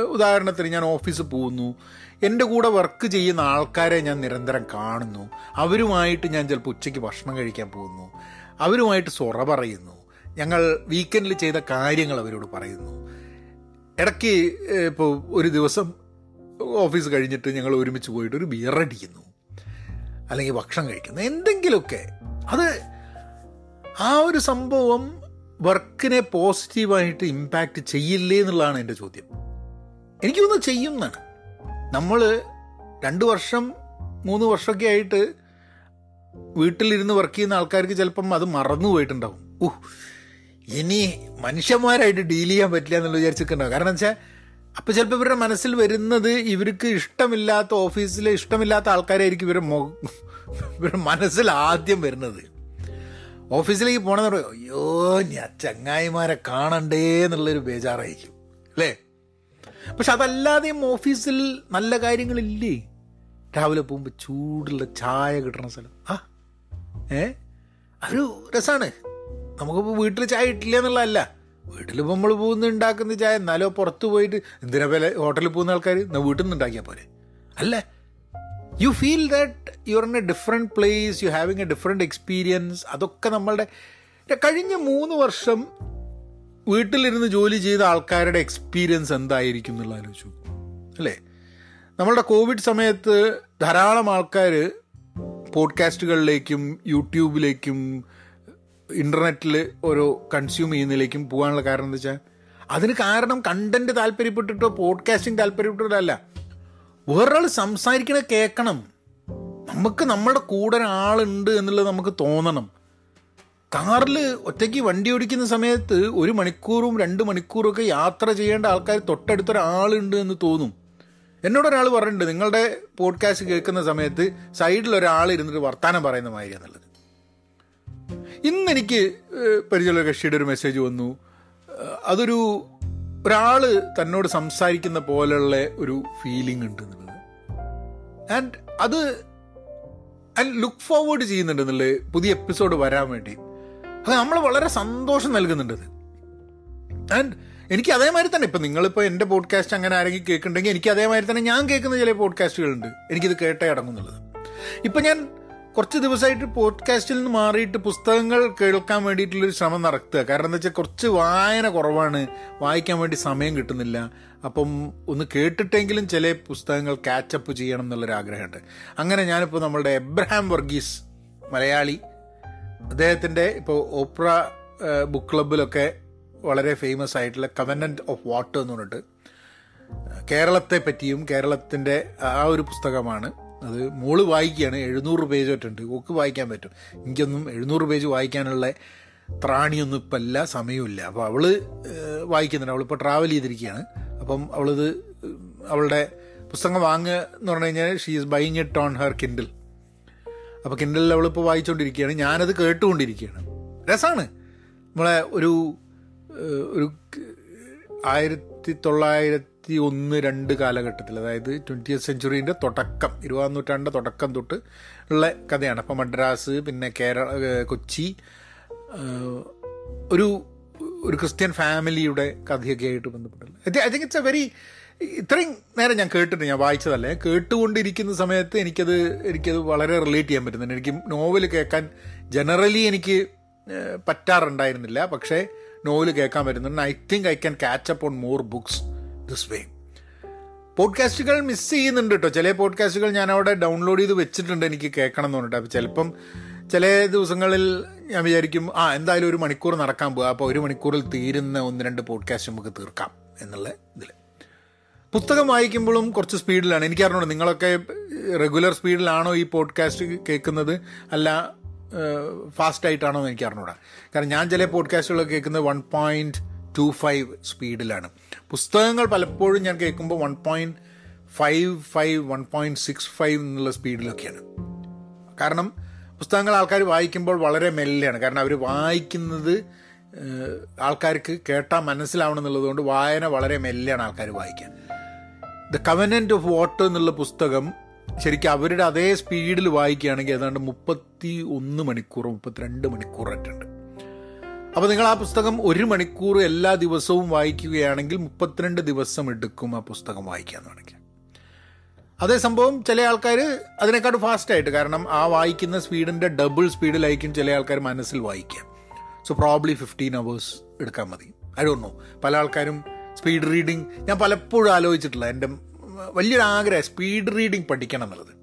Speaker 1: ഉദാഹരണത്തിന് ഞാൻ ഓഫീസിൽ പോകുന്നു. എന്റെ കൂടെ വർക്ക് ചെയ്യുന്ന ആൾക്കാരെ ഞാൻ നിരന്തരം കാണുന്നു. അവരുമായിട്ട് ഞാൻ ചിലപ്പോൾ ഉച്ചയ്ക്ക് ഭക്ഷണം കഴിക്കാൻ പോകുന്നു. അവരുമായിട്ട് സൊറ പറയുന്നു. ഞങ്ങൾ വീക്കെൻഡിൽ ചെയ്ത കാര്യങ്ങൾ അവരോട് പറയുന്നു. ഇടയ്ക്ക് ഇപ്പോൾ ഒരു ദിവസം ഓഫീസ് കഴിഞ്ഞിട്ട് ഞങ്ങൾ ഒരുമിച്ച് പോയിട്ട് ഒരു ബിയർ അടിക്കുന്നു. അല്ലെങ്കിൽ ഭക്ഷണം കഴിക്കുന്നു. എന്തെങ്കിലുമൊക്കെ. അത് ആ ഒരു സംഭവം വർക്കിനെ പോസിറ്റീവായിട്ട് ഇമ്പാക്റ്റ് ചെയ്യില്ലേ എന്നുള്ളതാണ് എന്റെ ചോദ്യം. എനിക്ക് തോന്നുന്നു ചെയ്യും എന്നാണ്. നമ്മൾ രണ്ട് വർഷം മൂന്ന് വർഷമൊക്കെ ആയിട്ട് വീട്ടിലിരുന്ന് വർക്ക് ചെയ്യുന്ന ആൾക്കാർക്ക് ചിലപ്പം അത് മറന്നു പോയിട്ടുണ്ടാവും ഉഹ്. ഇനി മനുഷ്യന്മാരായിട്ട് ഡീൽ ചെയ്യാൻ പറ്റില്ല എന്നുള്ള വിചാരിച്ചിട്ടുണ്ടാവും കാരണം വെച്ചാൽ അപ്പോൾ ചിലപ്പോൾ ഇവരുടെ മനസ്സിൽ വരുന്നത് ഇവർക്ക് ഇഷ്ടമില്ലാത്ത ഓഫീസിലെ ഇഷ്ടമില്ലാത്ത ആൾക്കാരായിരിക്കും ഇവരുടെ മൊ ഇവരുടെ മനസ്സിൽ ആദ്യം വരുന്നത്. ഓഫീസിലേക്ക് പോകണമെന്ന് പറയും അയ്യോ ഞാൻ ചങ്ങായിമാരെ കാണണ്ടേ എന്നുള്ളൊരു ബേജാറായിരിക്കും. അല്ലേ? പക്ഷെ അതല്ലാതെയും ഓഫീസിൽ നല്ല കാര്യങ്ങളില്ലേ? രാവിലെ പോകുമ്പോൾ ചൂടുള്ള ചായ കിട്ടണ സ്ഥലം. ആ ഏ? അതൊരു രസമാണ് നമുക്കിപ്പോൾ വീട്ടിൽ ചായ ഇട്ടില്ല എന്നുള്ളതല്ല. വീട്ടിലിപ്പോൾ നമ്മൾ പോകുന്ന ഉണ്ടാക്കുന്ന ചായ എന്നാലോ പുറത്ത് പോയിട്ട് എന്തിനാ പോലെ ഹോട്ടലിൽ പോകുന്ന ആൾക്കാർ വീട്ടിൽ നിന്ന് ഉണ്ടാക്കിയാൽ പോരെ? അല്ലേ? You feel that you are in a different place you having a different experience അതൊക്കെ നമ്മളുടെ കഴിഞ്ഞ മൂന്ന് വർഷം വീട്ടിലിരുന്ന് ജോലി ചെയ്ത ആൾക്കാരുടെ എക്സ്പീരിയൻസ് എന്തായിരിക്കും എന്നുള്ള ആലോചിച്ചു. അല്ലേ? നമ്മളുടെ കോവിഡ് സമയത്ത് ധാരാളം ആൾക്കാർ പോഡ്കാസ്റ്റുകളിലേക്കും യൂട്യൂബിലേക്കും ഇന്റർനെറ്റിൽ ഒരു കൺസ്യൂം ചെയ്യുന്നതിലേക്കും പോകാനുള്ള കാരണം എന്താ വെച്ചാൽ അതിന് കാരണം കണ്ടന്റ് താല്പര്യപ്പെട്ടിട്ടോ പോഡ്കാസ്റ്റിംഗ് താല്പര്യപ്പെട്ടിട്ടോ അല്ല വേറൊരാൾ സംസാരിക്കണ കേൾക്കണം നമുക്ക് നമ്മുടെ കൂടെ ഒരാളുണ്ട് എന്നുള്ളത് നമുക്ക് തോന്നണം. കാറിൽ ഒറ്റയ്ക്ക് വണ്ടി ഓടിക്കുന്ന സമയത്ത് ഒരു മണിക്കൂറും രണ്ട് മണിക്കൂറും ഒക്കെ യാത്ര ചെയ്യേണ്ട ആൾക്കാർ തൊട്ടടുത്തൊരാളുണ്ട് എന്ന് തോന്നും. എന്നോട് ഒരാൾ പറഞ്ഞിട്ടുണ്ട് നിങ്ങളുടെ പോഡ്കാസ്റ്റ് കേൾക്കുന്ന സമയത്ത് സൈഡിൽ ഒരാൾ ഇരുന്നിട്ട് വർത്താനം പറയുന്ന മാതിരി എന്നുള്ളത്. ഇന്ന് എനിക്ക് പരിചയമുള്ള കക്ഷിയുടെ ഒരു മെസ്സേജ് വന്നു. അതൊരു ഒരാൾ തന്നോട് സംസാരിക്കുന്ന പോലെയുള്ള ഒരു ഫീലിംഗ് ഉണ്ട് എന്നുള്ളത് ആൻഡ് അത് ആൻഡ് ലുക്ക് ഫോർവേഡ് ചെയ്യുന്നുണ്ട് എന്നുള്ളത് പുതിയ എപ്പിസോഡ് വരാൻ വേണ്ടി. അത് നമ്മൾ വളരെ സന്തോഷം നൽകുന്നുണ്ട് അത്. ആൻഡ് എനിക്ക് അതേമാതിരി തന്നെ ഇപ്പം നിങ്ങളിപ്പോൾ എന്റെ പോഡ്കാസ്റ്റ് അങ്ങനെ ആരെങ്കിലും കേൾക്കുന്നുണ്ടെങ്കിൽ എനിക്ക് അതേമാതിരി തന്നെ ഞാൻ കേൾക്കുന്ന ചില പോഡ്കാസ്റ്റുകളുണ്ട് എനിക്കിത് കേട്ടേ അടങ്ങുന്നുള്ളത്. ഇപ്പം ഞാൻ കുറച്ച് ദിവസമായിട്ട് പോഡ്കാസ്റ്റിൽ നിന്ന് മാറിയിട്ട് പുസ്തകങ്ങൾ കേൾക്കാൻ വേണ്ടിയിട്ടുള്ളൊരു ശ്രമം നടത്തുക കാരണം എന്താ വെച്ചാൽ കുറച്ച് വായന കുറവാണ്. വായിക്കാൻ വേണ്ടി സമയം കിട്ടുന്നില്ല. അപ്പം ഒന്ന് കേട്ടിട്ടെങ്കിലും ചില പുസ്തകങ്ങൾ ക്യാച്ചപ്പ് ചെയ്യണം എന്നുള്ളൊരു ആഗ്രഹമുണ്ട് അങ്ങനെ ഞാനിപ്പോൾ നമ്മളുടെ എബ്രഹാം വർഗീസ് മലയാളി. അദ്ദേഹത്തിന്റെ ഇപ്പോൾ ഓപ്ര ബുക്ക് ക്ലബിലൊക്കെ വളരെ ഫേമസ് ആയിട്ടുള്ള കവനന്റ് ഓഫ് വാട്ടർ എന്ന് പറഞ്ഞിട്ട് കേരളത്തെ പറ്റിയും കേരളത്തിന്റെ ആ ഒരു പുസ്തകമാണ്. അത് മോൾ വായിക്കുകയാണ്. എഴുന്നൂറ് പേജ് ഒറ്റുണ്ട്. ഒക്കെ വായിക്കാൻ പറ്റും. എനിക്കൊന്നും എഴുന്നൂറ് പേജ് വായിക്കാനുള്ള ത്രാണിയൊന്നും ഇപ്പം അല്ല സമയമില്ല അപ്പോൾ അവൾ വായിക്കുന്നുണ്ട്. അവളിപ്പോൾ ട്രാവൽ ചെയ്തിരിക്കുകയാണ്. അപ്പം അവളിത് അവളുടെ പുസ്തകം വാങ്ങുക എന്ന് പറഞ്ഞു കഴിഞ്ഞാൽ she is buying it on her Kindle അപ്പോൾ കിൻഡലിൽ അവളിപ്പോൾ വായിച്ചുകൊണ്ടിരിക്കുകയാണ് ഞാനത് കേട്ടുകൊണ്ടിരിക്കുകയാണ്. രസമാണ് നമ്മളെ ഒരു ഒരു ആയിരത്തി തൊള്ളായിരത്തി ഒന്ന് രണ്ട് കാലഘട്ടത്തിൽ അതായത് ട്വന്റി സെഞ്ചുറീന്റെ തുടക്കം ഇരുപതാം നൂറ്റാണ്ടിന്റെ തുടക്കം തൊട്ട് ഉള്ള കഥയാണ്. അപ്പം മദ്രാസ് പിന്നെ കേരള കൊച്ചി ഒരു ഒരു ക്രിസ്ത്യൻ ഫാമിലിയുടെ കഥയൊക്കെ ആയിട്ട് ബന്ധപ്പെട്ടുള്ളത് I think it's a very ഇത്രയും നേരം ഞാൻ കേട്ടിട്ട് ഞാൻ വായിച്ചതല്ല. ഞാൻ കേട്ടുകൊണ്ടിരിക്കുന്ന സമയത്ത് എനിക്കത് എനിക്കത് വളരെ റിലേറ്റ് ചെയ്യാൻ പറ്റുന്നുണ്ട്. എനിക്ക് നോവൽ കേൾക്കാൻ ജനറലി എനിക്ക് പറ്റാറുണ്ടായിരുന്നില്ല. പക്ഷേ നോവൽ കേൾക്കാൻ പറ്റുന്നുണ്ട്. I think I can catch up on more books. This way പോഡ്കാസ്റ്റുകൾ miss ചെയ്യുന്നുണ്ട് കേട്ടോ. ചില പോഡ്കാസ്റ്റുകൾ ഞാൻ അവിടെ ഡൗൺലോഡ് ചെയ്ത് വെച്ചിട്ടുണ്ട് എനിക്ക് കേൾക്കണം എന്ന് പറഞ്ഞിട്ട്. അപ്പോൾ ചിലപ്പം ചില ദിവസങ്ങളിൽ ഞാൻ വിചാരിക്കും ആ എന്തായാലും ഒരു മണിക്കൂർ നടക്കാൻ പോകുക അപ്പോൾ ഒരു മണിക്കൂറിൽ തീരുന്ന ഒന്ന് രണ്ട് പോഡ്കാസ്റ്റ് നമുക്ക് തീർക്കാം. എന്നുള്ള ഇതിൽ പുസ്തകം വായിക്കുമ്പോഴും കുറച്ച് സ്പീഡിലാണ് എനിക്കറിഞ്ഞോ നിങ്ങളൊക്കെ റെഗുലർ സ്പീഡിലാണോ ഈ പോഡ്കാസ്റ്റ് കേൾക്കുന്നത്? അല്ല ഫാസ്റ്റ് ആയിട്ടാണോ എന്ന് എനിക്ക് അറിഞ്ഞൂടാ. കാരണം ഞാൻ ചില പോഡ്കാസ്റ്റുകൾ കേൾക്കുന്നത് വൺ പോയിന്റ് ടു ഫൈവ് സ്പീഡിലാണ് പുസ്തകങ്ങൾ പലപ്പോഴും ഞാൻ കേൾക്കുമ്പോൾ one point five five one point six five എന്നുള്ള സ്പീഡിലൊക്കെയാണ്. കാരണം പുസ്തകങ്ങൾ ആൾക്കാർ വായിക്കുമ്പോൾ വളരെ മെല്ലെയാണ്. കാരണം അവർ വായിക്കുന്നത് ആൾക്കാർക്ക് കേട്ടാൽ മനസ്സിലാവണം എന്നുള്ളതുകൊണ്ട് വായന വളരെ മെല്ലെയാണ് ആൾക്കാർ വായിക്കാൻ. ദ കവനന്റ് ഓഫ് വാട്ടർ എന്നുള്ള പുസ്തകം ശരിക്കും അവരുടെ അതേ സ്പീഡിൽ വായിക്കുകയാണെങ്കിൽ ഏതാണ്ട് മുപ്പത്തി ഒന്ന് മണിക്കൂർ മുപ്പത്തിരണ്ട് മണിക്കൂറായിട്ടുണ്ട് അപ്പോൾ നിങ്ങൾ ആ പുസ്തകം ഒരു മണിക്കൂർ എല്ലാ ദിവസവും വായിക്കുകയാണെങ്കിൽ മുപ്പത്തിരണ്ട് ദിവസം എടുക്കും ആ പുസ്തകം വായിക്കാൻ വേണമെങ്കിൽ അതേ സംഭവം ചില ആൾക്കാർ അതിനെക്കാട്ട് ഫാസ്റ്റായിട്ട് കാരണം ആ വായിക്കുന്ന സ്പീഡിന്റെ ഡബിൾ സ്പീഡിലായിരിക്കും ചില ആൾക്കാർ മനസ്സിൽ വായിക്കുക. സോ പ്രോബ്ലി ഫിഫ്റ്റീൻ അവേഴ്സ് എടുക്കാൻ മതി. ഐ ഡോണ്ട് നോ പല ആൾക്കാരും സ്പീഡ് റീഡിങ് ഞാൻ പലപ്പോഴും ആലോചിച്ചിട്ടില്ല. എന്റെ വലിയൊരു ആഗ്രഹം സ്പീഡ് റീഡിങ് പഠിക്കണം എന്നുള്ളത്.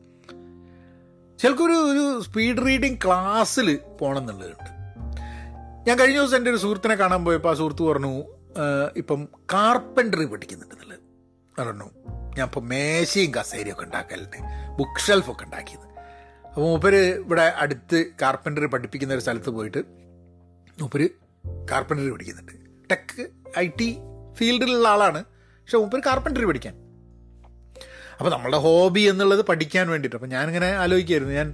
Speaker 1: ചിലക്കൊരു ഒരു സ്പീഡ് റീഡിങ് ക്ലാസ്സിൽ പോകണം എന്നുള്ളതുണ്ട്. ഞാൻ കഴിഞ്ഞ ദിവസം എന്റെ ഒരു സുഹൃത്തിനെ കാണാൻ പോയപ്പോൾ ആ സുഹൃത്ത് പറഞ്ഞു ഇപ്പം കാർപ്പൻട്രി പഠിക്കുന്നുണ്ടെന്നുള്ളത് പറഞ്ഞു ഞാൻ ഇപ്പം മേശയും കസേരയും ഒക്കെ ഉണ്ടാക്കലുണ്ട് ബുക്ക് ഷെൽഫൊക്കെ ഉണ്ടാക്കിയത്. അപ്പോൾ മൂപ്പര് ഇവിടെ അടുത്ത് കാർപ്പൻട്രി പഠിപ്പിക്കുന്ന ഒരു സ്ഥലത്ത് പോയിട്ട് മൂപ്പര് കാർപ്പൻട്രി പഠിക്കുന്നുണ്ട്. ടെക് ഐ ടി ഫീൽഡിലുള്ള ആളാണ് പക്ഷെ മൂപ്പര് കാർപ്പൻട്രി പഠിക്കാൻ. അപ്പോൾ നമ്മളുടെ ഹോബി എന്നുള്ളത് പഠിക്കാൻ വേണ്ടിയിട്ട് അപ്പോൾ ഞാനിങ്ങനെ ആലോചിക്കായിരുന്നു. ഞാൻ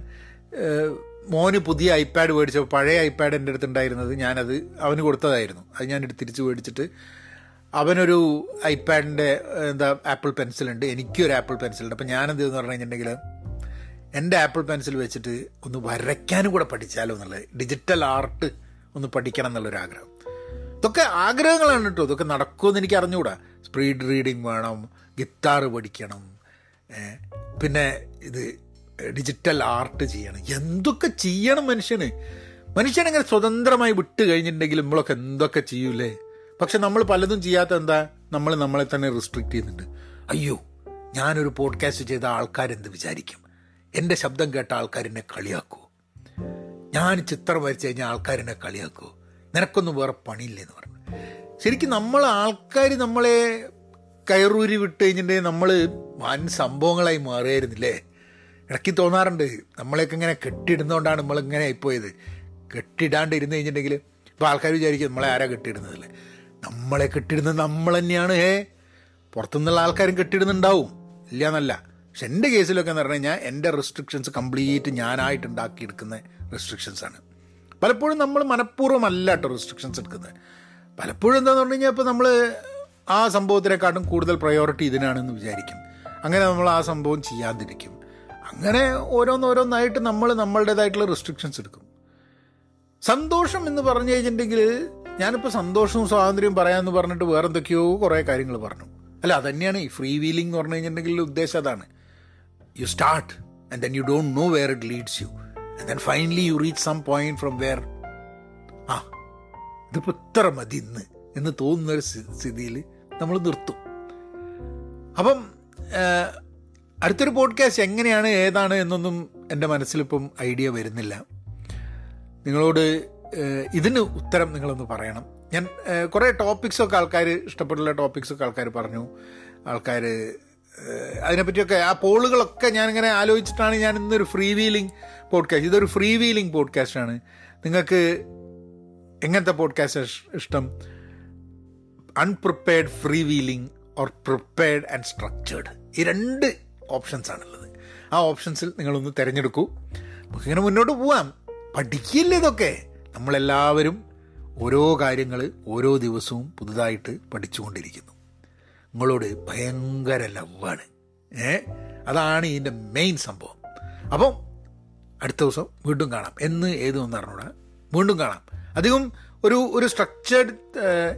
Speaker 1: മോന് പുതിയ ഐപാഡ് മേടിച്ചപ്പോൾ പഴയ ഐപാഡ് എന്റെ അടുത്തുണ്ടായിരുന്നത് ഞാനത് അവന് കൊടുത്തതായിരുന്നു. അത് ഞാൻ തിരിച്ച് മേടിച്ചിട്ട് അവനൊരു ഐപാഡിന്റെ എന്താ ആപ്പിൾ പെൻസിലുണ്ട്. ഒരു ആപ്പിൾ പെൻസിലുണ്ട്. അപ്പോൾ ഞാനെന്ത് പറഞ്ഞു കഴിഞ്ഞിട്ടുണ്ടെങ്കിൽ എന്റെ ആപ്പിൾ പെൻസിൽ വെച്ചിട്ട് ഒന്ന് വരയ്ക്കാനും കൂടെ പഠിച്ചാലോ എന്നുള്ളത് ഡിജിറ്റൽ ആർട്ട് ഒന്ന് പഠിക്കണം എന്നുള്ളൊരു ആഗ്രഹം ഇതൊക്കെ ആഗ്രഹങ്ങളാണ് കേട്ടോ. ഇതൊക്കെ നടക്കുമെന്ന് എനിക്ക് അറിഞ്ഞുകൂടാ. സ്പീഡ് റീഡിങ് വേണം ഗിത്താറ് പഠിക്കണം പിന്നെ ഇത് ഡിജിറ്റൽ ആർട്ട് ചെയ്യണം. എന്തൊക്കെ ചെയ്യണം മനുഷ്യന്? മനുഷ്യനങ്ങനെ സ്വതന്ത്രമായി വിട്ട് കഴിഞ്ഞിട്ടുണ്ടെങ്കിൽ നമ്മളൊക്കെ എന്തൊക്കെ ചെയ്യൂലേ? പക്ഷെ നമ്മൾ പലതും ചെയ്യാത്ത എന്താ? നമ്മൾ നമ്മളെ തന്നെ റിസ്ട്രിക്റ്റ് ചെയ്യുന്നുണ്ട്. അയ്യോ ഞാനൊരു പോഡ്കാസ്റ്റ് ചെയ്ത ആൾക്കാരെന്ത് വിചാരിക്കും? എന്റെ ശബ്ദം കേട്ട ആൾക്കാരെന്നെ കളിയാക്കൂ? ഞാൻ ചിത്രം വരച്ച് കഴിഞ്ഞാൽ ആൾക്കാരെന്നെ കളിയാക്കൂ? നിനക്കൊന്നും വേറെ പണിയില്ലെന്ന് പറഞ്ഞു. ശരിക്കും നമ്മൾ ആൾക്കാർ നമ്മളെ കയറൂരി വിട്ട് കഴിഞ്ഞിട്ടുണ്ടെങ്കിൽ നമ്മൾ വൻ സംഭവങ്ങളായി മാറിയായിരുന്നില്ലേ ഇടയ്ക്ക് തോന്നാറുണ്ട്. നമ്മളെയൊക്കെ ഇങ്ങനെ കെട്ടിയിടുന്നതുകൊണ്ടാണ് നമ്മളിങ്ങനെ ആയിപ്പോയത്. കെട്ടിടാണ്ട് ഇരുന്ന് കഴിഞ്ഞിട്ടുണ്ടെങ്കിൽ ഇപ്പോൾ ആൾക്കാർ വിചാരിക്കും നമ്മളെ ആരാ കെട്ടിയിടുന്നതല്ലേ. നമ്മളെ കെട്ടിടുന്നത് നമ്മൾ തന്നെയാണ്. ഏ പുറത്തുനിന്നുള്ള ആൾക്കാരും കെട്ടിടുന്നുണ്ടാവും ഇല്ല എന്നല്ല പക്ഷെ എന്റെ കേസിലൊക്കെ എന്ന് പറഞ്ഞു കഴിഞ്ഞാൽ എന്റെ റെസ്ട്രിക്ഷൻസ് കംപ്ലീറ്റ് ഞാനായിട്ട് ഉണ്ടാക്കിയെടുക്കുന്ന റെസ്ട്രിക്ഷൻസ് ആണ്. പലപ്പോഴും നമ്മൾ മനഃപൂർവമല്ല കേട്ടോ റെസ്ട്രിക്ഷൻസ് എടുക്കുന്നത്. പലപ്പോഴും എന്താണെന്ന് പറഞ്ഞു കഴിഞ്ഞാൽ ഇപ്പോൾ നമ്മൾ ആ സംഭവത്തിനെക്കാട്ടും കൂടുതൽ പ്രയോറിറ്റി ഇതിനാണെന്ന് വിചാരിക്കും. അങ്ങനെ നമ്മൾ ആ സംഭവം ചെയ്യാതിരിക്കും. അങ്ങനെ ഓരോന്നോരോന്നായിട്ട് നമ്മൾ നമ്മളുടേതായിട്ടുള്ള റെസ്ട്രിക്ഷൻസ് എടുക്കും. സന്തോഷം എന്ന് പറഞ്ഞു കഴിഞ്ഞിട്ടുണ്ടെങ്കിൽ ഞാനിപ്പോൾ സന്തോഷവും സ്വാതന്ത്ര്യവും പറയാമെന്ന് പറഞ്ഞിട്ട് വേറെ എന്തൊക്കെയോ കുറേ കാര്യങ്ങൾ പറഞ്ഞു. അല്ല അതന്നെയാണ് ഈ ഫ്രീ വീലിംഗ് എന്ന് പറഞ്ഞു കഴിഞ്ഞിട്ടുണ്ടെങ്കിൽ ഉദ്ദേശം അതാണ്. You start and then you don't know where it leads you and then finally you reach some point from where ആ ഇതിപ്പോൾ ഇത്ര മതി ഇന്ന്. എന്ന് തോന്നുന്ന ഒരു സ്ഥിതിയിൽ നമ്മൾ നിർത്തും. അപ്പം അടുത്തൊരു പോഡ്കാസ്റ്റ് എങ്ങനെയാണ് ഏതാണ് എന്നൊന്നും എന്റെ മനസ്സിലിപ്പം ഐഡിയ വരുന്നില്ല. നിങ്ങളോട് ഇതിന് ഉത്തരം നിങ്ങളൊന്ന് പറയണം. ഞാൻ കുറേ ടോപ്പിക്സൊക്കെ ആൾക്കാർ ഇഷ്ടപ്പെട്ടുള്ള ടോപ്പിക്സൊക്കെ ആൾക്കാർ പറഞ്ഞു. ആൾക്കാർ അതിനെപ്പറ്റിയൊക്കെ ആ പോളുകളൊക്കെ ഞാനിങ്ങനെ ആലോചിച്ചിട്ടാണ് ഞാൻ ഇന്നൊരു ഫ്രീ വീലിംഗ് പോഡ്കാസ്റ്റ് ഇതൊരു ഫ്രീ വീലിംഗ് പോഡ്കാസ്റ്റാണ് നിങ്ങൾക്ക് എങ്ങനത്തെ പോഡ്കാസ്റ്റ് ഇഷ്ടം? Unprepared free wheeling or prepared and structured ഈ രണ്ട് ഓപ്ഷൻസ് ആണുള്ളത്. ആ ഓപ്ഷൻസിൽ നിങ്ങളൊന്ന് തിരഞ്ഞെടുക്കൂ. നമുക്കിങ്ങനെ മുന്നോട്ട് പോവാം. പഠിക്കില്ല ഇതൊക്കെ? നമ്മളെല്ലാവരും ഓരോ കാര്യങ്ങൾ ഓരോ ദിവസവും പുതുതായിട്ട് പഠിച്ചുകൊണ്ടിരിക്കുന്നു. നിങ്ങളോട് ഭയങ്കര ലവാണ്. ഏ? അതാണ് ഇതിന്റെ മെയിൻ സംഭവം. അപ്പം അടുത്ത ദിവസം വീണ്ടും കാണാം. എന്ന് ഏതൊന്നും അറിഞ്ഞൂടാ വീണ്ടും കാണാം. അധികം ഒരു ഒരു സ്ട്രക്ചേർഡ്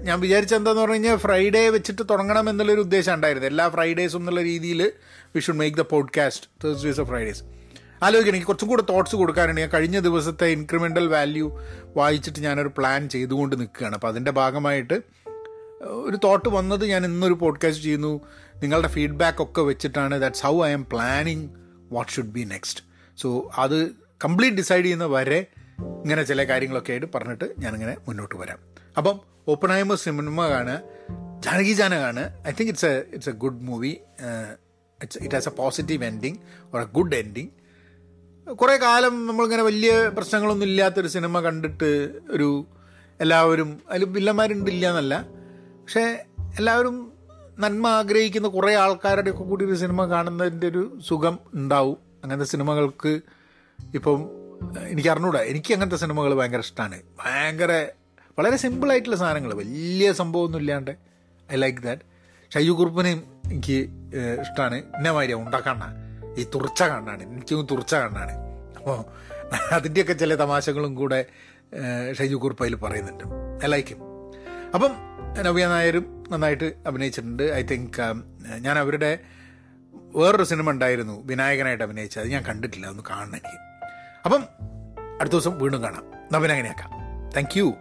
Speaker 1: ഞാൻ വിചാരിച്ച എന്താന്ന് പറഞ്ഞു കഴിഞ്ഞാൽ ഫ്രൈഡേ വെച്ചിട്ട് തുടങ്ങണം എന്നുള്ളൊരു ഉദ്ദേശം ഉണ്ടായിരുന്നു. എല്ലാ ഫ്രൈഡേസും എന്നുള്ള രീതിയിൽ we should make the podcast Thursdays of Fridays ആലോചിക്കണം. എനിക്ക് കുറച്ചും കൂടെ തോട്ട്സ് കൊടുക്കാനുണ്ട്. ഞാൻ കഴിഞ്ഞ ദിവസത്തെ ഇൻക്രിമെന്റൽ വാല്യൂ വായിച്ചിട്ട് ഞാനൊരു പ്ലാൻ ചെയ്തുകൊണ്ട് നിൽക്കുകയാണ്. അപ്പോൾ അതിന്റെ ഭാഗമായിട്ട് ഒരു തോട്ട് വന്നത് ഞാൻ ഇന്നൊരു പോഡ്കാസ്റ്റ് ചെയ്യുന്നു. നിങ്ങളുടെ ഫീഡ്ബാക്ക് ഒക്കെ വെച്ചിട്ടാണ്. That's how I am planning what should be next so അത് കംപ്ലീറ്റ് ഡിസൈഡ് ചെയ്യുന്ന വരെ ഇങ്ങനെ ചില കാര്യങ്ങളൊക്കെ ആയിട്ട് പറഞ്ഞിട്ട് ഞാനിങ്ങനെ മുന്നോട്ട് വരാം. അപ്പം ഓപ്പൺ ആയ്മ സിനിമ കാണുക ജാനകി ജാന കാണുക I think it's a it's a good movie it's it has a positive ending or a good ending കുറേ കാലം നമ്മളിങ്ങനെ വലിയ പ്രശ്നങ്ങളൊന്നും ഇല്ലാത്തൊരു സിനിമ കണ്ടിട്ട് ഒരു എല്ലാവരും അതിൽ വില്ലന്മാരുണ്ട് ഇല്ല എന്നല്ല പക്ഷേ എല്ലാവരും നന്മ ആഗ്രഹിക്കുന്ന കുറേ ആൾക്കാരുടെ ഒക്കെ കൂടി ഒരു സിനിമ കാണുന്നതിന്റെ ഒരു സുഖം ഉണ്ടാവും. അങ്ങനത്തെ സിനിമകൾക്ക് ഇപ്പം എനിക്ക് അറിഞ്ഞൂടാ എനിക്ക് അങ്ങനത്തെ സിനിമകൾ ഭയങ്കര ഇഷ്ടമാണ് ഭയങ്കര വളരെ സിമ്പിളായിട്ടുള്ള സാധനങ്ങൾ വലിയ സംഭവമൊന്നും ഇല്ലാണ്ട്. ഐ ലൈക്ക് ദാറ്റ് ഷയ്യു കുറുപ്പിനെയും എനിക്ക് ഇഷ്ടമാണ് എന്നെ മാതിരി ഉണ്ടാക്കാണ്ട ഈ തുറച്ച കണ്ണാണ് എനിക്ക് തുറച്ച കണ്ണാണ് അപ്പോൾ അതിന്റെയൊക്കെ ചില തമാശകളും കൂടെ ഷൈജു കുറുപ്പ് അതിൽ പറയുന്നുണ്ട്. ഐ ലൈക്ക് അപ്പം നവ്യ നായരും നന്നായിട്ട് അഭിനയിച്ചിട്ടുണ്ട്. ഐ തിങ്ക് ഞാൻ അവരുടെ വേറൊരു സിനിമ ഉണ്ടായിരുന്നു. വിനായകനായിട്ട് അഭിനയിച്ചത്. അത് ഞാൻ കണ്ടിട്ടില്ല. ഒന്ന് കാണണം എനിക്ക്. അപ്പം അടുത്ത ദിവസം വീണ്ടും കാണാം. നവൻ അങ്ങനെയാക്കാം. Thank you